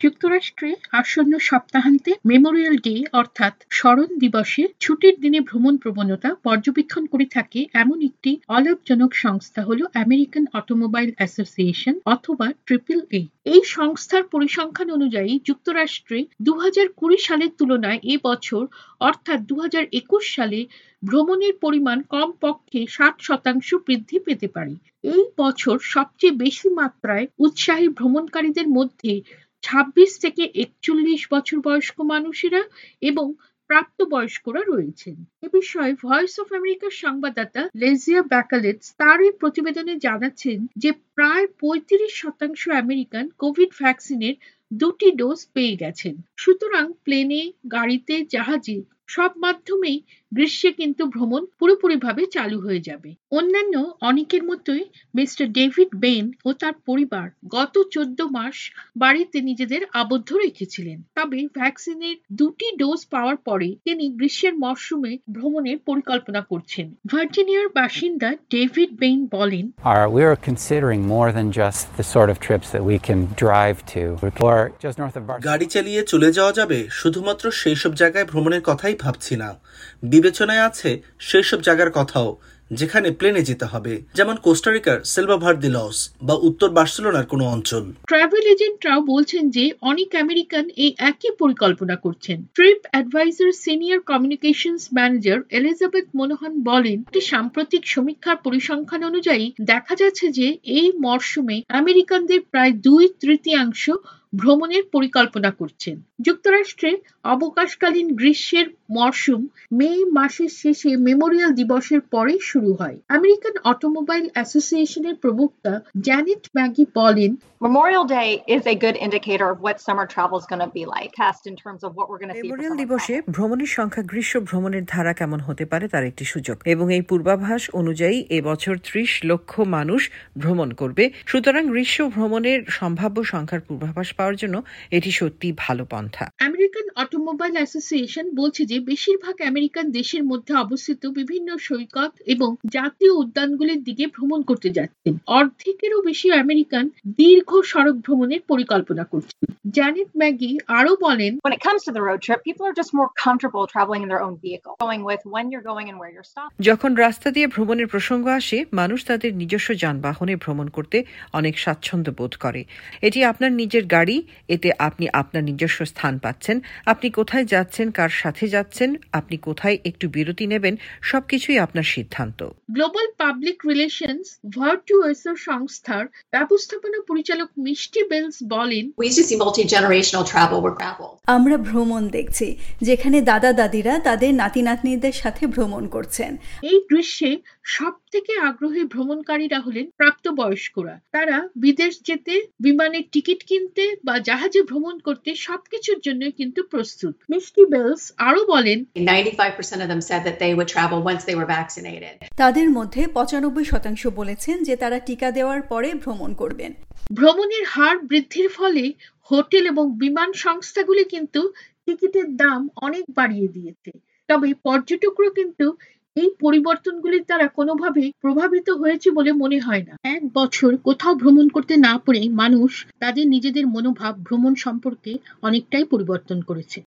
যুক্তরাষ্ট্রে আসন্ন সপ্তাহান্তে মেমোরিয়াল ডে অর্থাৎ স্মরণ দিবসে ছুটির দিনে ভ্রমণ প্রবণতা পর্যবেক্ষণ করে থাকে এমন একটি অলাভজনক সংস্থা হলো আমেরিকান অটোমোবাইল অ্যাসোসিয়েশন অথবা ট্রিপল এ। এই সংস্থার পরিসংখ্যান অনুযায়ী যুক্তরাষ্ট্রে দু হাজার কুড়ি সালের তুলনায় এ বছর অর্থাৎ দু হাজার একুশ সালে ভ্রমণের পরিমাণ কমপক্ষে ষাট শতাংশ বৃদ্ধি পেতে পারে। এই বছর সবচেয়ে বেশি মাত্রায় উৎসাহী ভ্রমণকারীদের মধ্যে ছাব্বিশ থেকে একচল্লিশ বছর বয়স্ক মানুষেরা এবং প্রাপ্তবয়স্করা রয়েছেন। এ বিষয়ে ভয়েস অফ আমেরিকার সংবাদদাতা লেজিয়া ব্যাকালেটস তার এই প্রতিবেদনে জানাচ্ছেন যে প্রায় পঁয়ত্রিশ শতাংশ আমেরিকান কোভিড ভ্যাকসিনের দুটি ডোজ পেয়ে গেছেন। সুতরাং প্লেনে, গাড়িতে, জাহাজে সব মাধ্যমেই গ্রীষ্মে কিন্তু ভ্রমণ পুরোপুরিভাবে চালু হয়ে যাবে। অন্যান্য অনেকের মতোই মিস্টার ডেভিড বেন ও তার পরিবার গত চোদ্দ মাস বাড়িতে নিজেদের আবদ্ধ রেখেছিলেন। তবে ভ্যাকসিনের দুটি ডোজ পাওয়ার পরে তিনি গ্রীষ্মের মরশুমে ভ্রমণের পরিকল্পনা করছেন। ভার্জিনিয়ার বাসিন্দা ডেভিড বেন বলেন we are considering more than just the sort of trips that we can drive to. Or just north of. গাড়ি চালিয়ে চলে যাওয়া যাবে? শুধুমাত্র সেই সব জায়গায় ভ্রমণের কথাই ভাবছি না। বিবেচনায় আছে সেই সব জায়গার কথাও, যেখানে প্লেনে যেতে হবে। যেমন কোস্টারিকার সেলভাভার দি লস বা উত্তর বার্সেলোনার কোনো অঞ্চল। ট্রাভেল এজেন্টরাও বলছেন যে, অনেক আমেরিকান এই একই পরিকল্পনা করছেন। TripAdvisor senior communications manager Elizabeth Monohan বলেন, একটি সাম্প্রতিক সমীক্ষার পরিসংখ্যান অনুযায়ী দেখা যাচ্ছে যে, এই মরশুমে আমেরিকানদের প্রায় দুই তৃতীয়াংশ ভ্রমণের পরিকল্পনা করছেন যুক্তরাষ্ট্রে অবকাশকালীন গ্রীষ্মের মরশুম মে মাসের শেষে মেমোরিয়াল দিবসের পরেই শুরু হয় আমেরিকান অটোমোবাইল অ্যাসোসিয়েশনের প্রবক্তা জ্যানেট ম্যাগি বলেন Memorial Day is a good indicator of what summer travel is going to be like, cast in terms of what we're going to see. Memorial দিবসে. ভ্রমণের সংখ্যা গ্রীষ্ম ভ্রমণের ধারা কেমন হতে পারে তার একটি সুযোগ এবং এই পূর্বাভাস অনুযায়ী এবছর ত্রিশ লক্ষ মানুষ ভ্রমণ করবে সুতরাং গ্রীষ্ম ভ্রমণের সম্ভাব্য সংখ্যার পূর্বাভাস পাওয়ার জন্য এটি সত্যি ভালো পন্থা। আমেরিকান অটোমোবাইল অ্যাসোসিয়েশন বলছে যে বেশিরভাগ আমেরিকান দেশের মধ্যে অবস্থিত বিভিন্ন সৈকত এবং জাতীয় উদ্যানগুলির দিকে ভ্রমণ করতে যাচ্ছেন। অর্ধেকেরও বেশি আমেরিকান দীর্ঘ সড়ক ভ্রমণের পরিকল্পনা করছেন। জ্যানেট ম্যাগি আরও বলেন When it comes to the road trip, people are just more comfortable traveling in their own vehicle, going with when you're going and where you're stopping. যখন রাস্তা দিয়ে ভ্রমণের প্রসঙ্গ আসে মানুষ তাদের নিজস্ব যানবাহনে ভ্রমণ করতে অনেক স্বাচ্ছন্দ্য বোধ করে। এটি আপনার নিজের গাড়ি এতে আপনি আপনার নিজস্ব স্থান পাচ্ছেন। আপনি কোথায় যাচ্ছেন কার সাথে যাচ্ছেন আপনি কোথায় একটু বিরতি নেবেন সবকিছুই আপনার সিদ্ধান্ত। গ্লোবাল পাবলিক রিলেশনস ভার্টুয়াসো সংস্থার ব্যবস্থাপনা পরিচালক মিষ্টি বেলস বলেন We used to see multi-generational travel with travel. আমরা ভ্রমণ দেখছি যেখানে দাদা দাদিরা তাদের নাতি নাতনিদের সাথে ভ্রমণ করছেন। এই গ্রীষ্মে সব থেকে আগ্রহী ভ্রমণকারীরা হলেন প্রাপ্তবয়স্করা। তারা বিদেশ যেতে বিমানের টিকিট কিনতে বা জাহাজে ভ্রমণ করতে সবকিছুর জন্য কিন্তু প্রস্তুত। মিষ্টি বেলস আরও বলেন 95% of them said that they would travel once they were vaccinated. তাদের মধ্যে পঁচানব্বই শতাংশ বলেছেন যে তারা টিকা দেওয়ার পরে ভ্রমণ করবেন। ভ্রমণের হার বৃদ্ধির ফলে হোটেল এবং বিমান সংস্থাগুলি কিন্তু টিকিটের দাম অনেক বাড়িয়ে দিয়েছে। তবে পর্যটকরা কিন্তু এই পরিবর্তনগুলির দ্বারা কোনোভাবেই প্রভাবিত হয়েছে বলে মনে হয় না। এক বছর কোথাও ভ্রমণ করতে না পেরে মানুষ তাদের নিজেদের মনোভাব ভ্রমণ সম্পর্কে অনেকটাই পরিবর্তন করেছে।